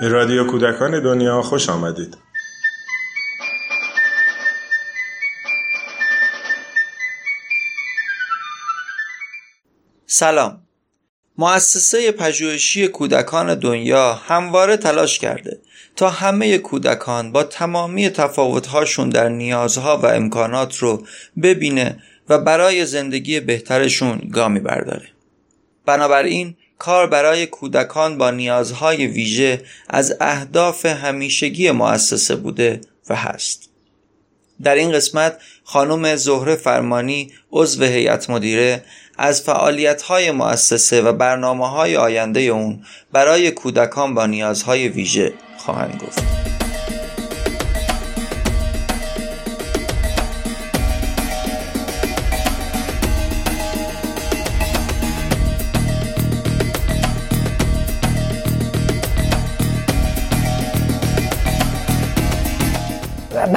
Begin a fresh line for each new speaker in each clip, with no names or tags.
به رادیو کودکان دنیا خوش آمدید.
سلام مؤسسه پژوهشی کودکان دنیا همواره تلاش کرده تا همه کودکان با تمامی تفاوتهاشون در نیازها و امکانات رو ببینه و برای زندگی بهترشون گامی برداره بنابراین کار برای کودکان با نیازهای ویژه از اهداف همیشگی مؤسسه بوده و هست در این قسمت خانم زهره فرمانی عضو هیئت مدیره از فعالیت‌های مؤسسه و برنامه آینده اون برای کودکان با نیازهای ویژه خواهند گفت.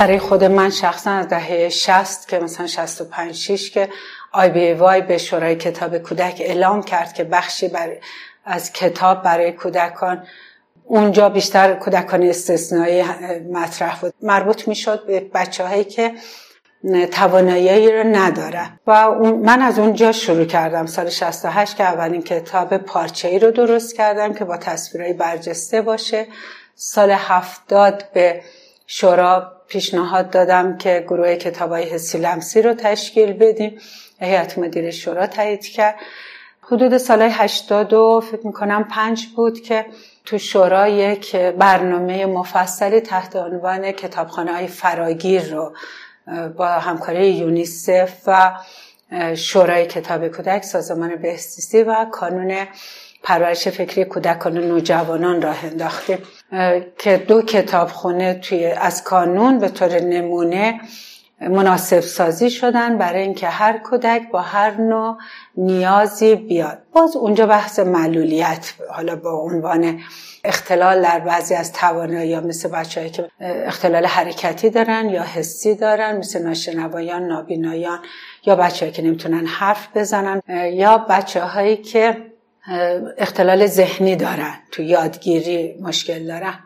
برای خود من شخصا از دهه 60 که مثلا 65 6 که آی بی وای به شورای کتاب کودک اعلام کرد که بخشی بر از کتاب برای کودکان اونجا بیشتر کودکان استثنایی مطرح بود. مربوط می‌شد به بچه هایی که توانایی رو نداره. و من از اونجا شروع کردم. سال 68 که اولین کتاب پارچه ای رو درست کردم که با تصویرهای برجسته باشه. سال 70 به شورا پیشنهاد دادم که گروه کتابای حسی لمسی رو تشکیل بدیم. هیئت مدیره شورا تایید کرد. حدود سال 82 فکر می‌کنم پنج بود که تو شورا یک برنامه مفصلی تحت عنوان کتابخانه های فراگیر رو با همکاری یونیسف و شورای کتاب کودک سازمان بهزیستی و کانون پرورش فکری کودکان و نوجوانان راه انداختیم. که دو کتابخونه توی از کانون به طور نمونه مناسب سازی شدن برای اینکه هر کودک با هر نوع نیازی بیاد. باز اونجا بحث معلولیت حالا با عنوان اختلال در بعضی از توانایی یا مثل بچههایی که اختلال حرکتی دارن یا حسی دارن مثل ناشنوایان نابینایان یا بچههایی که نمی‌تونن حرف بزنن یا بچه هایی که اختلال ذهنی دارن تو یادگیری مشکل دارن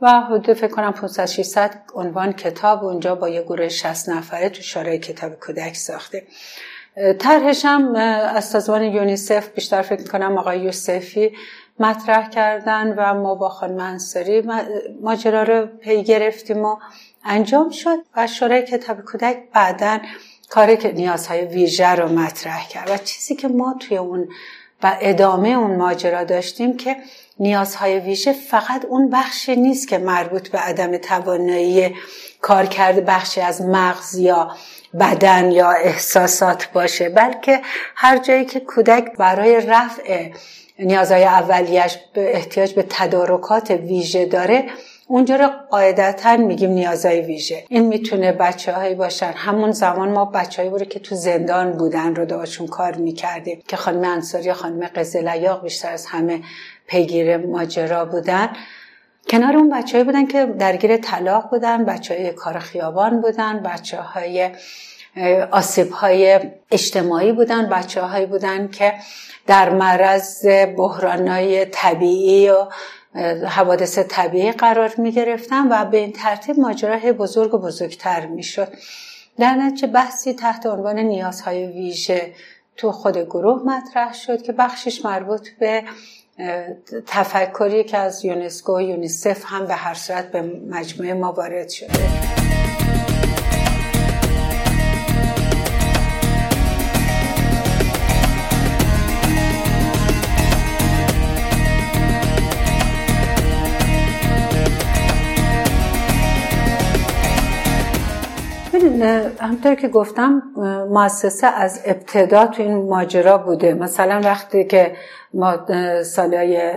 و حدود فکر کنم 500 600 عنوان کتاب اونجا با یه گروه 60 نفره تو شورای کتاب کودک ساخته. طرحش هم از سازمان یونیسف بیشتر فکر کنم آقای یوسفی مطرح کردن و ما با خانم انصاری ماجرا رو پی گرفتیم و انجام شد و شورای کتاب کودک بعدا کاری که نیازهای ویژه رو مطرح کرد. و چیزی که ما توی اون و ادامه اون ماجرا داشتیم که نیازهای ویژه فقط اون بخشی نیست که مربوط به عدم توانایی کار کرده بخشی از مغز یا بدن یا احساسات باشه بلکه هر جایی که کودک برای رفع نیازهای اولیش به احتیاج به تدارکات ویژه داره اونجا رو قاعدتا میگیم نیازهای ویژه. این می‌تونه بچه هایی باشن. همون زمان ما بچه هایی که تو زندان بودن رو داشون کار می‌کردیم که خانم انصاری خانم قزلیاق بیشتر از همه پیگیر ماجرا بودن. کنار اون بچه بودن که درگیر طلاق بودن بچه های کار خیابان بودن بچه های آسیب های اجتماعی بودن بچه هایی بودن که در معرض بحران های طبیعی و حوادث طبیعی قرار می گرفتن و به این ترتیب ماجراه بزرگ و بزرگتر می شد در نتیجه بحثی تحت عنوان نیازهای ویژه تو خود گروه مطرح شد که بخشش مربوط به تفکری که از یونسکو و یونیسف هم به هر صورت به مجموعه ما وارد شده. همطور که گفتم مؤسسه از ابتدا تو این ماجرا بوده. مثلا وقتی که ما سالهای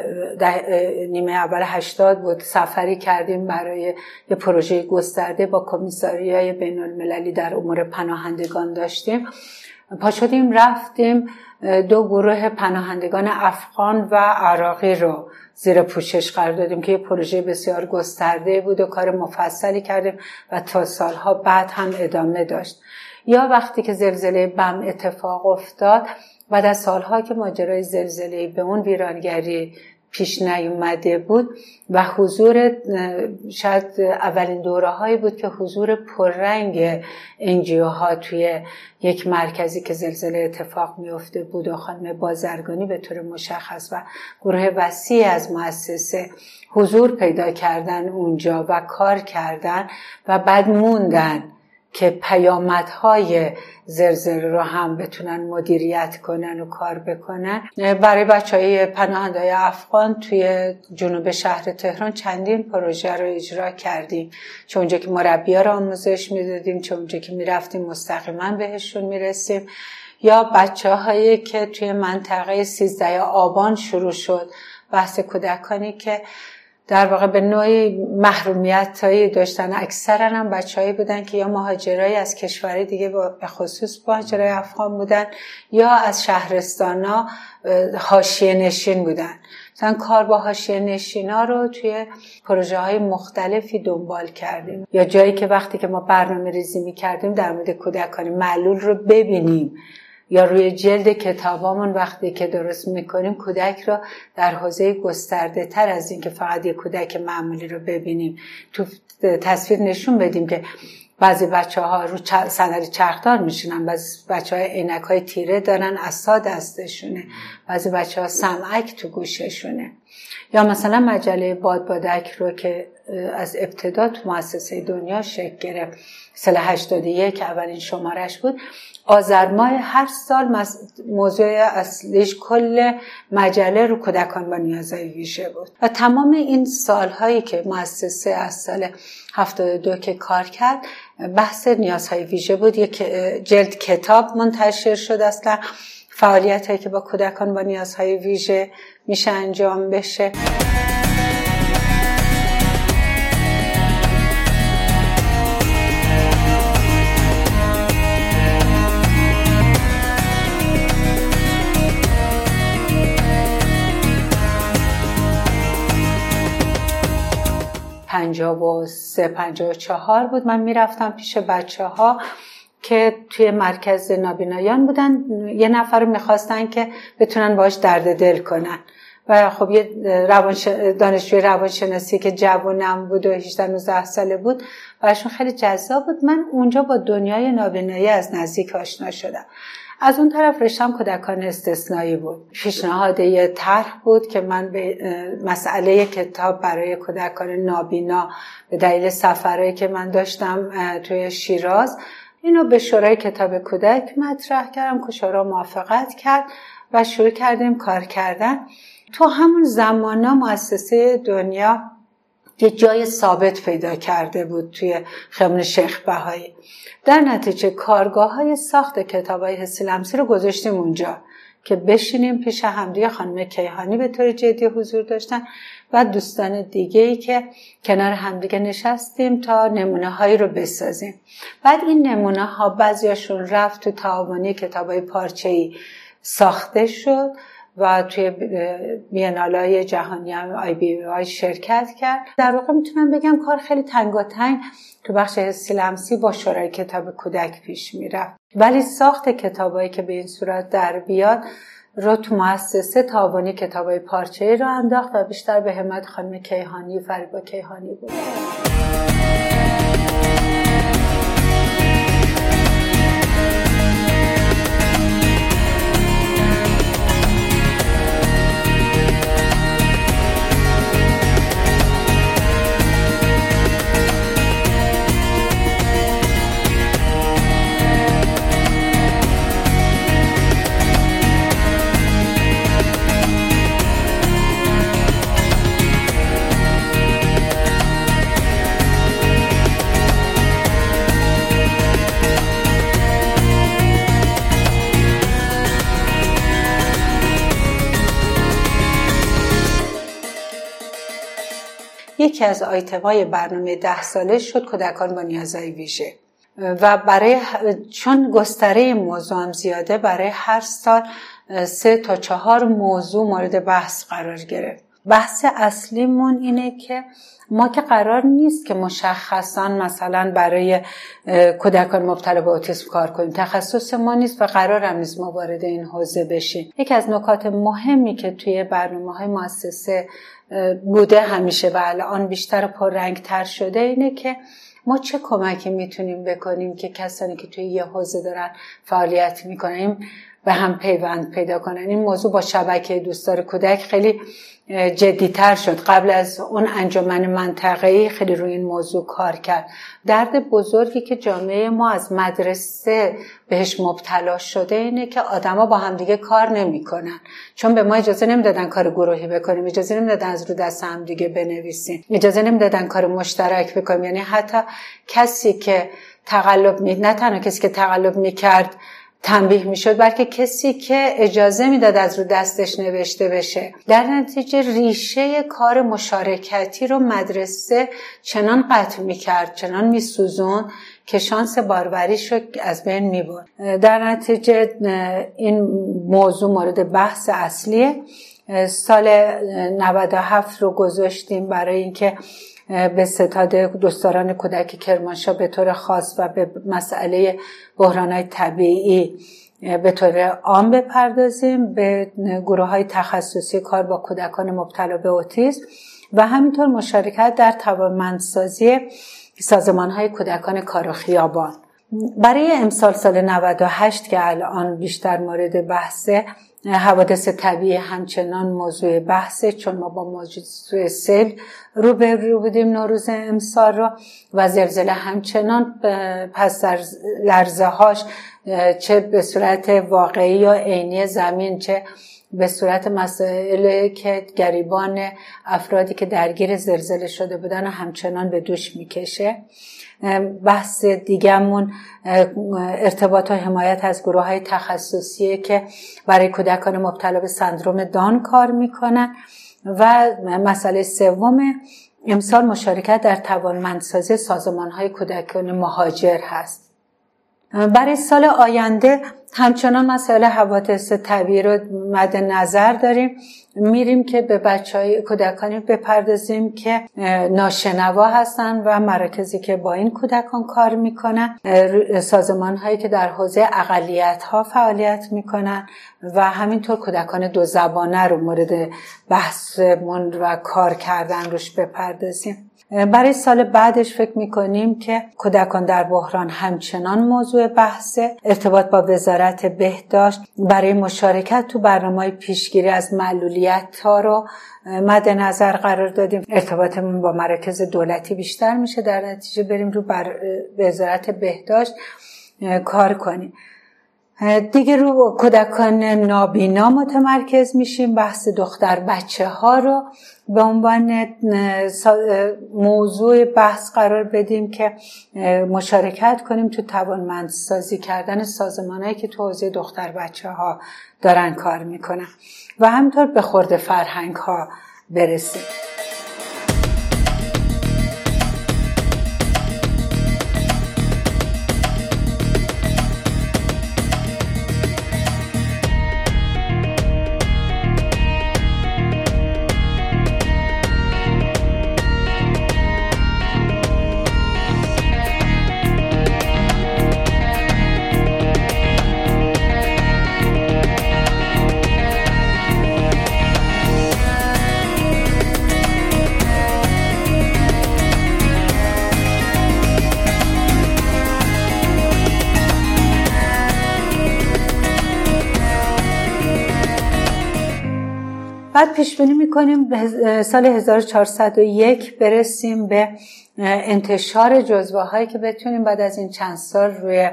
نیمه اول هشتاد بود سفری کردیم برای یه پروژه گسترده با کمیساری های بین المللی در امور پناهندگان داشتیم. پا شدیم رفتیم دو گروه پناهندگان افغان و عراقی رو. زیر پوشش قرار دادیم که یه پروژه بسیار گسترده بود و کار مفصلی کردیم و تا سالها بعد هم ادامه داشت. یا وقتی که زلزله بم اتفاق افتاد بعد از سالها که ماجرای زلزله به اون ویرانگری پیش نیومده بود و حضور شاید اولین دوره هایی بود که حضور پررنگ انجیو ها توی یک مرکزی که زلزله اتفاق میفته بود و خانم بازرگانی به طور مشخص و گروه وسیع از مؤسسه حضور پیدا کردن اونجا و کار کردن و بعد موندن. که پیامدهای زلزله رو هم بتونن مدیریت کنن و کار بکنن. برای بچه های پناهنده افغان توی جنوب شهر تهران چندین پروژه رو اجرا کردیم. چون اونجا که رو آموزش می‌دادیم چون اونجا که می‌رفتیم مستقیما بهشون می‌رسیم. یا بچه هایی که توی منطقه سیزده آبان شروع شد بحث کودکانی که در واقع به نوعی محرومیت هایی داشتن. اکثرا هم بچههایی بودن که یا مهاجرایی از کشوری دیگه به خصوص مهاجرای افغان بودن یا از شهرستان ها حاشیه نشین بودن. مثلا کار با حاشیه نشینا رو توی پروژه های مختلفی دنبال کردیم. یا جایی که وقتی که ما برنامه ریزی می کردیم در مورد کودکان معلول رو ببینیم. یا روی جلد کتابامون وقتی که درست می‌کنیم کودک رو در حوزه گسترده تر از اینکه فقط یه کودک معمولی رو ببینیم. تو تصویر نشون بدیم که بعضی بچه ها رو صندلی چرخدار میشونن بعضی بچه های عینک های تیره دارن اسا دستشونه. بعضی بچه ها سمعک تو گوششونه. یا مثلا مجله باد بادک رو که از ابتدا تو مؤسسه دنیا شکل گرفت. سال 81 اولین شمارش بود. آذر هر سال موضوع اصلیش کل مجله رو کودکان با نیازهای ویژه بود. و تمام این سالهایی که مؤسسه از سال 72 که کار کرد بحث نیازهای ویژه بود. یک جلد کتاب منتشر شد اصلا. فعالیت هایی که با کودکان با نیازهای ویژه میشه انجام بشه. پنجاب و سه پنجاب و چهار بود. من می‌رفتم پیش بچه ها که توی مرکز نابینایان بودن. یه نفر رو می‌خواستن که بتونن باش درد دل کنن. و خب یه روانش... دانشجوی روانشناسی که جوانم بود و 18 19 ساله بود براشون خیلی جذاب بود. من اونجا با دنیای نابینایی از نزدیک آشنا شدم. از اون طرف رشتم کودکان استثنایی بود. پیشنهاد یه طرح بود که من به مسئله کتاب برای کودکان نابینا به دلیل سفرهایی که من داشتم توی شیراز اینو به شورای کتاب کودک مطرح کردم که شورا موافقت کرد و شروع کردیم کار کردن. تو همون زمان مؤسسه دنیا یه جای ثابت پیدا کرده بود توی خمن شیخ بهایی. در نتیجه کارگاه های ساخت کتاب های حسی لمسی رو گذاشتیم اونجا که بشینیم پیش همدیگه. خانم کیهانی به طور جدی حضور داشتن و دوستان دیگه ای که کنار همدیگه نشستیم تا نمونه هایی رو بسازیم. بعد این نمونه ها بعضیاشون رفت تو تعاونی کتاب های پارچه ای ساخته شد. و توی بینالای جهانی هم آی بی آی شرکت کرد. در واقع می‌تونم بگم کار خیلی تنگاتنگ تو بخش حسی لمسی با شورای کتاب کودک پیش می‌رفت. ولی ساخت کتابایی که به این صورت در بیاد رو تو مؤسسه تابانی کتابای پارچه رو انداخت و بیشتر به همت خانم کیهانی فریبا کیهانی بود. یکی از های برنامه ده ساله شد کودکان با نیازهای ویژه. و برای چون گستره موضوع هم زیاده برای هر سال سه تا چهار موضوع مورد بحث قرار گرفت. بحث اصلیمون اینه که ما که قرار نیست که مشخصا مثلا برای کودکان مبتلا به اوتیسم کار کنیم. تخصص ما نیست و قرار هم نیست ما وارد این حوزه بشیم. یکی از نکات مهمی که توی برنامه های مؤسسه بوده همیشه و الان بیشتر پررنگتر شده اینه که ما چه کمکی می‌تونیم بکنیم که کسانی که توی یه حوزه دارن فعالیت می‌کنیم به هم پیوند پیدا کنن. این موضوع با شبکه دوستدار کودک خیلی جدیتر شد. قبل از اون انجمن منطقه‌ای خیلی روی این موضوع کار کرد. درد بزرگی که جامعه ما از مدرسه بهش مبتلا شده اینه که آدما با همدیگه کار نمی‌کنن. چون به ما اجازه نمی‌دادن کار گروهی بکنیم اجازه نمی‌دادن از رو دست همدیگه بنویسیم اجازه نمی‌دادن کار مشترک بکنیم. یعنی حتی کسی که تقلب می... نه تنها کسی که تقلب می‌کرد تنبیه می‌شد بلکه کسی که اجازه می‌داد از رو دستش نوشته بشه. در نتیجه ریشه کار مشارکتی رو مدرسه چنان قطع می‌کرد چنان میسوزون که شانس باروریش رو از بین می‌برد. در نتیجه این موضوع مورد بحث اصلیه. سال 97 رو گذاشتیم برای اینکه به ستاد دوستداران کودک کرمانشاه به طور خاص و به مسئله بحران طبیعی به طور عام بپردازیم. به گروه های تخصصی کار با کودکان مبتلا به اوتیسم و همینطور مشارکت در توانمندسازی سازمان های کودکان کار خیابان. برای امسال سال 98 که الان بیشتر مورد بحثه حوادث طبیعی همچنان موضوع بحثه چون ما با موضوع سیل رو به رو بودیم نوروز امسال رو و زلزله همچنان پس در لرزه هاش چه به صورت واقعی یا عینی زمین چه به صورت مسائل که گریبان افرادی که درگیر زلزله شده بودن همچنان به دوش می‌کشه. بحث دیگهمون ارتباط و حمایت از گروه های تخصصیه که برای کودکان مبتلا به سندروم دان کار می‌کنن. و مسئله سوم امسال مشارکت در توانمندسازی سازمان های کودکان مهاجر هست. برای سال آینده همچنان مسائل حوادث طبیعی رو مد نظر داریم. میریم که به بچه های کودکانی بپردازیم که ناشنوا هستن و مراکزی که با این کودکان کار می‌کنن سازمان هایی که در حوزه اقلیت ها فعالیت می‌کنن و همینطور کودکان دو زبانه رو مورد بحثمون و کار کردن روش بپردازیم. برای سال بعدش فکر می‌کنیم که کودکان در بحران همچنان موضوع بحثه ارتباط با وزارت بهداشت برای مشارکت تو برنامه پیشگیری از معلولیت ها رو مد نظر قرار دادیم. ارتباطمون با مراکز دولتی بیشتر میشه در نتیجه بریم رو بر وزارت بهداشت کار کنیم. دیگه رو کودکان نابینا متمرکز میشیم بحث دختر بچه ها رو به عنوان موضوع بحث قرار بدیم که مشارکت کنیم تو توانمندسازی کردن سازمانهایی که تو حوزه دختر بچه ها دارن کار می‌کنن. و همینطور به خورد فرهنگ ها برسیم. بعد پیش بینی می‌کنیم سال 1401 برسیم به انتشار جزوه هایی که بتونیم بعد از این چند سال روی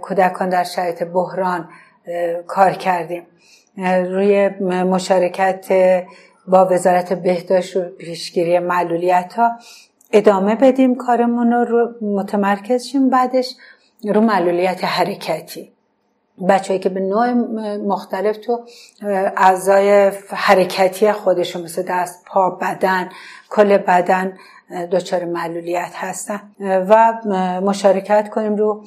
کودکان در شرایط بحران کار کردیم. روی مشارکت با وزارت بهداشت و پیشگیری معلولیت ها ادامه بدیم کارمون رو متمرکز شیم بعدش رو معلولیت حرکتی. بچههایی که به نوع مختلف تو اعضای حرکتی خودشون مثل دست پا بدن کل بدن دچار معلولیت هستن. و مشارکت کنیم رو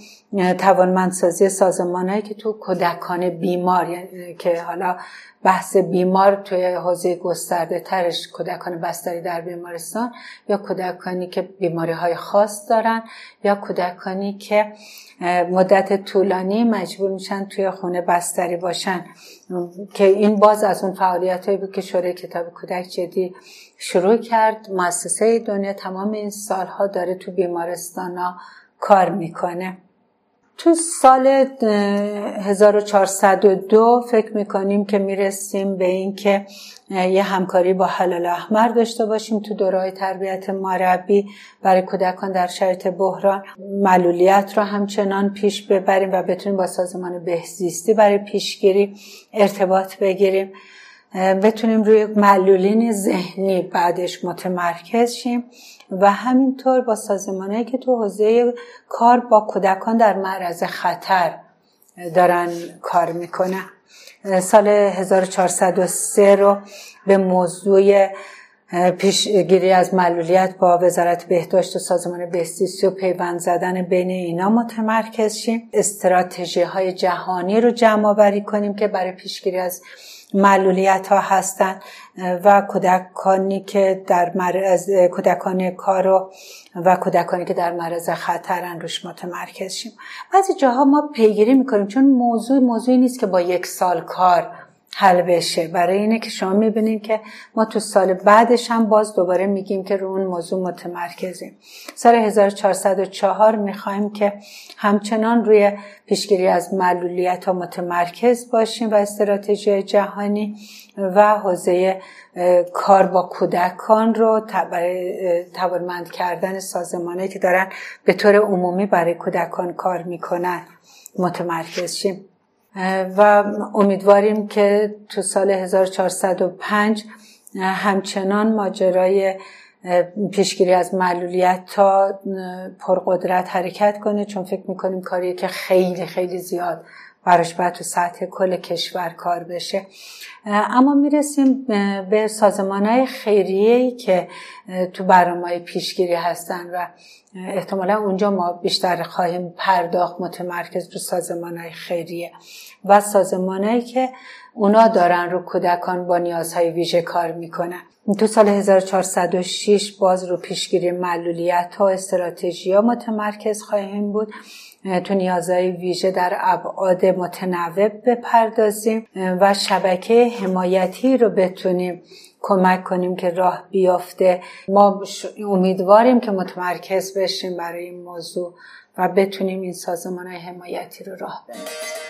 توانمندسازی سازمانهایی که تو کودکان بیمار که حالا بحث بیمار توی حوزه گسترده ترش کودکان بستری در بیمارستان یا کودکانی که بیماری های خاص دارن یا کودکانی که مدت طولانی مجبور میشن توی خونه بستری باشن. که این باز از اون فعالیت هایی بود که شورای کتاب کودک جدی شروع کرد. مؤسسه دنیا تمام این سالها داره تو بیمارستان ها کار می‌کنه. تو سال 1402 فکر می‌کنیم که می‌رسیم به اینکه یه همکاری با حلال احمر داشته باشیم تو دورای تربیت مربی برای کودکان در شرایط بحران. معلولیت را همچنان پیش ببریم و بتونیم با سازمان بهزیستی برای پیشگیری ارتباط بگیریم. بتونیم روی معلولین ذهنی بعدش متمرکز شیم. و همینطور با سازمانهایی که تو حوزه کار با کودکان در معرض خطر دارن کار می‌کنن. سال 1403 رو به موضوع پیشگیری از معلولیت با وزارت بهداشت و سازمان بهزیستی و پیوند زدن بین اینا متمرکز شیم. استراتژی های جهانی رو جمع آوری کنیم که برای پیشگیری از معلولیت ها هستند و کودکانی که در معرض کودکان کارو و کودکانی که در معرض خطرن روش متمرکز شیم. بعضی جاها ما پیگیری می‌کنیم چون موضوع موضوعی نیست که با یک سال کار حل بشه. برای اینه که شما می‌بینید که ما تو سال بعدش هم باز دوباره میگیم که رو اون موضوع متمرکزیم. سال 1404 می‌خوایم که همچنان روی پیشگیری از معلولیت ها متمرکز باشیم و استراتژی جهانی و حوزه کار با کودکان رو توانمند کردن سازمانه که دارن به طور عمومی برای کودکان کار می‌کنن متمرکز شیم. و امیدواریم که تو سال 1405 همچنان ماجرای پیشگیری از معلولیت تا پرقدرت حرکت کنه. چون فکر می‌کنیم کاریه که خیلی خیلی زیاد براش باید تو سطح کل کشور کار بشه. اما می‌رسیم به سازمان های خیریه که تو برنامه پیشگیری هستن و احتمالا اونجا ما بیشتر خواهیم پرداخت متمرکز رو سازمان های خیریه و سازمانهایی که اونا دارن رو کودکان با نیازهای ویژه کار می‌کنن. تو سال 1406 باز رو پیشگیری معلولیت ها استراتژی ها متمرکز خواهیم بود. تو نیازهای ویژه در ابعاد متنوع بپردازیم و شبکه حمایتی رو بتونیم کمک کنیم که راه بیافته ما امیدواریم که متمرکز بشیم برای این موضوع و بتونیم این سازمان حمایتی رو راه بندازیم.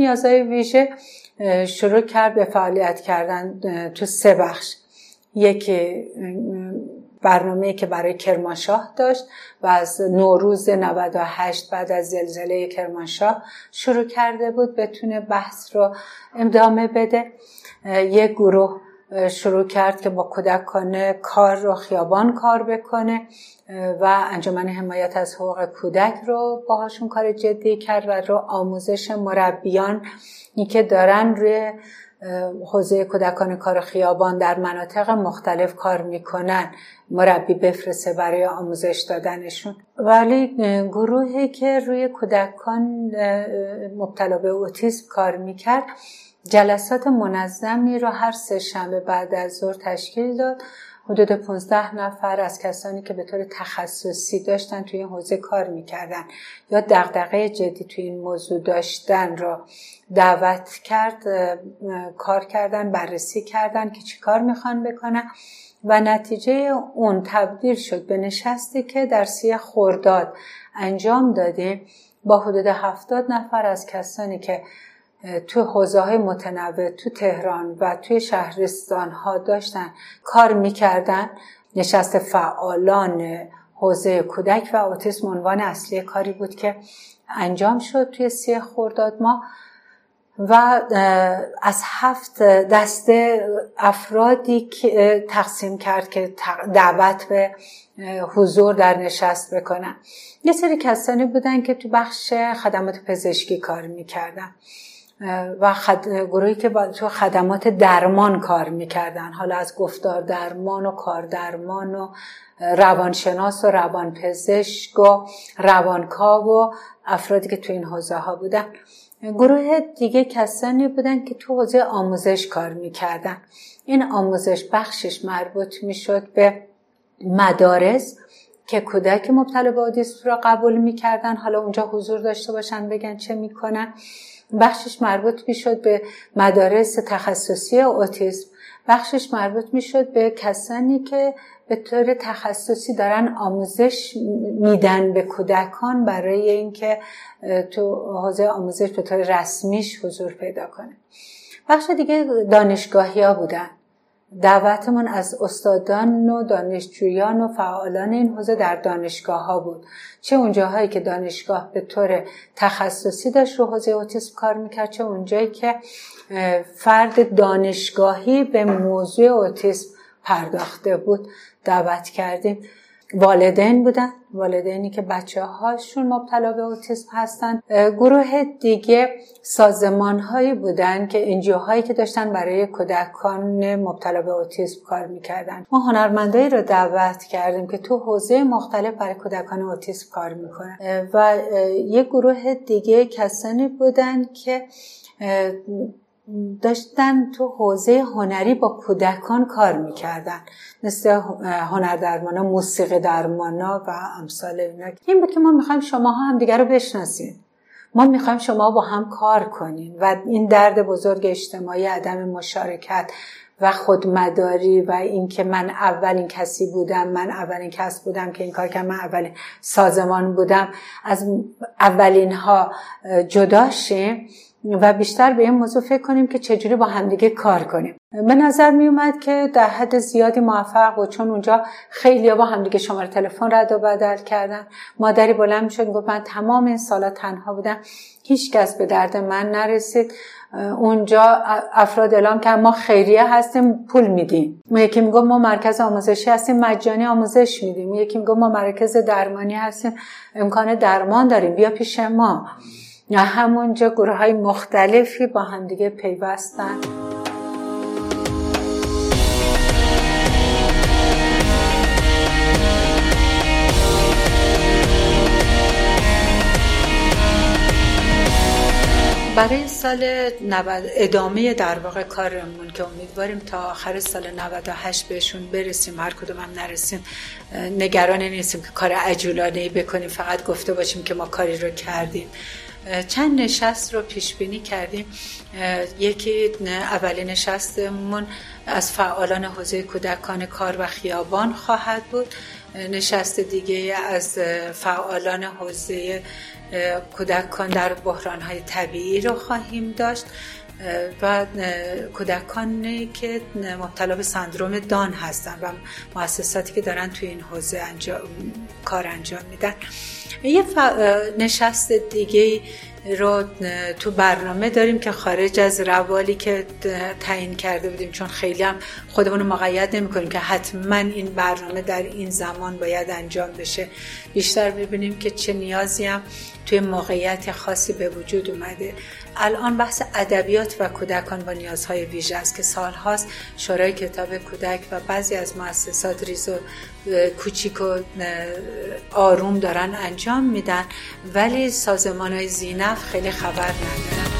نیازهای ویژه شروع کرد به فعالیت کردن تو سه بخش. یکی برنامه که برای کرمانشاه داشت و از نوروز 98 بعد از زلزله کرمانشاه شروع کرده بود بتونه بحث رو ادامه بده. یک گروه شروع کرد که با کودکان کار رو خیابان کار بکنه. و انجمن حمایت از حقوق کودک رو باهاشون کار جدی کرد و رو آموزش مربیان که دارن روی حوزه کودکان کار خیابان در مناطق مختلف کار می‌کنن مربی بفرسته برای آموزش دادنشون. ولی گروهی که روی کودکان مبتلا به اوتیسم کار می‌کرد جلسات منظمی رو هر سه شنبه بعد از ظهر تشکیل داد. حدود 15 نفر از کسانی که به طور تخصصی داشتن توی این حوزه کار می‌کردن یا دغدغه جدی توی این موضوع داشتن را دعوت کرد کار کردن بررسی کردن که چی کار می‌خوان بکنن و نتیجه اون تبدیل شد به نشستی که در سی خورداد انجام دادیم. با حدود هفتاد نفر از کسانی که تو حوزه های متنوع تو تهران و توی شهرستان ها داشتن کار می‌کردن. نشست فعالان حوزه کودک و اوتیسم عنوان اصلی کاری بود که انجام شد توی سی خورداد ما. و از هفت دسته افرادی که تقسیم کرد که دعوت به حضور در نشست بکنن. یه سری کسانی بودن که تو بخش خدمات پزشکی کار می‌کردن. و خد... گروهی که تو خدمات درمان کار می‌کردن. حالا از گفتار درمان و کار درمان و روانشناس و روانپزشک و روانکاو و افرادی که تو این حوزه ها بودن. گروه دیگه کسانی بودن که تو حوزه آموزش کار می‌کردن. این آموزش بخشش مربوط می‌شد به مدارس که کودک مبتلا به اودیسم را قبول می‌کردن. حالا اونجا حضور داشته باشن بگن چه می‌کنن. بخشش مربوط می‌شد به مدارس تخصصی اوتیسم. بخشش مربوط می‌شد به کسانی که به طور تخصصی دارن آموزش میدن به کودکان برای اینکه تو حوزه آموزش به طور رسمیش حضور پیدا کنه. بخش دیگه دانشگاهی ها بودن. دعوتمون از استادان و دانشجویان و فعالان این حوزه در دانشگاه ها بود. چه اونجاهایی که دانشگاه به طور تخصصی داشت رو حوزه اوتیسم کار می‌کرد چه اونجایی که فرد دانشگاهی به موضوع اوتیسم پرداخته بود دعوت کردیم. والدین بودن. والدینی که بچه هاشون مبتلا به اوتیسم هستن. گروه دیگه سازمان هایی بودن که انجیو هایی که داشتن برای کودکان مبتلا به اوتیسم کار می‌کردن. ما هنرمندایی رو دعوت کردیم که تو حوزه مختلف برای کودکان اوتیسم کار می‌کنن. و یه گروه دیگه کسانی بودن که داشتن تو حوزه هنری با کودکان کار می‌کردن. مثل هنر درمانا موسیقی درمانا و امثال اینا. این بود که ما می‌خوایم شما هم دیگر رو بشناسین ما می‌خوایم شما با هم کار کنین و این درد بزرگ اجتماعی عدم مشارکت و خودمداری و اینکه من اولین کسی بودم من اولین کس بودم که این کار کردم من اولین سازمان بودم. از اولین ها جدا شیم. و بیشتر به این موضوع فکر کنیم که چجوری با همدیگه کار کنیم. به نظر می اومد که در حد زیادی موفق و چون اونجا خیلی با همدیگه شماره تلفن رد و بدل کردن. مادری بلند می شد گفت من تمام این سالا تنها بودم. هیچ کس به درد من نرسید. اونجا افراد اعلام که ما خیریه هستیم پول میدیم. یکی میگه ما مرکز آموزشی هستیم مجانی آموزش میدیم. یکی میگه ما مرکز درمانی هستیم. امکان درمان داریم بیا پیش ما. یا همونجا گروه های مختلفی با همدیگه پیوستن. برای سال 90 ادامه در واقع کارمون که امیدواریم تا آخر سال 98 بهشون برسیم هر کدوم هم نرسیم نگران نیستیم که کار عجولانه بکنیم فقط گفته باشیم که ما کاری رو کردیم. چند نشست رو پیش بینی کردیم یکی اولین نشستمون از فعالان حوزه کودکان کار و خیابان خواهد بود. نشست دیگه از فعالان حوزه کودکان در بحران های طبیعی رو خواهیم داشت. و کودکانی که مبتلا به سندروم دان هستن و مؤسساتی که دارن توی این حوزه انجام، کار انجام میدن. یه نشست دیگه رو تو برنامه داریم که خارج از روالی که تعیین کرده بودیم چون خیلی هم خودمون مقید نمی کنیم که حتما این برنامه در این زمان باید انجام بشه. بیشتر ببینیم که چه نیازی هم توی موقعیت خاصی به وجود اومده. الان بحث ادبیات و کودکان با نیازهای ویژه است که سالهاست شورای کتاب کودک و بعضی از مؤسسات ریز و کوچیک و آروم دارن انجام میدن ولی سازمان های زینف خیلی خبر ندارن.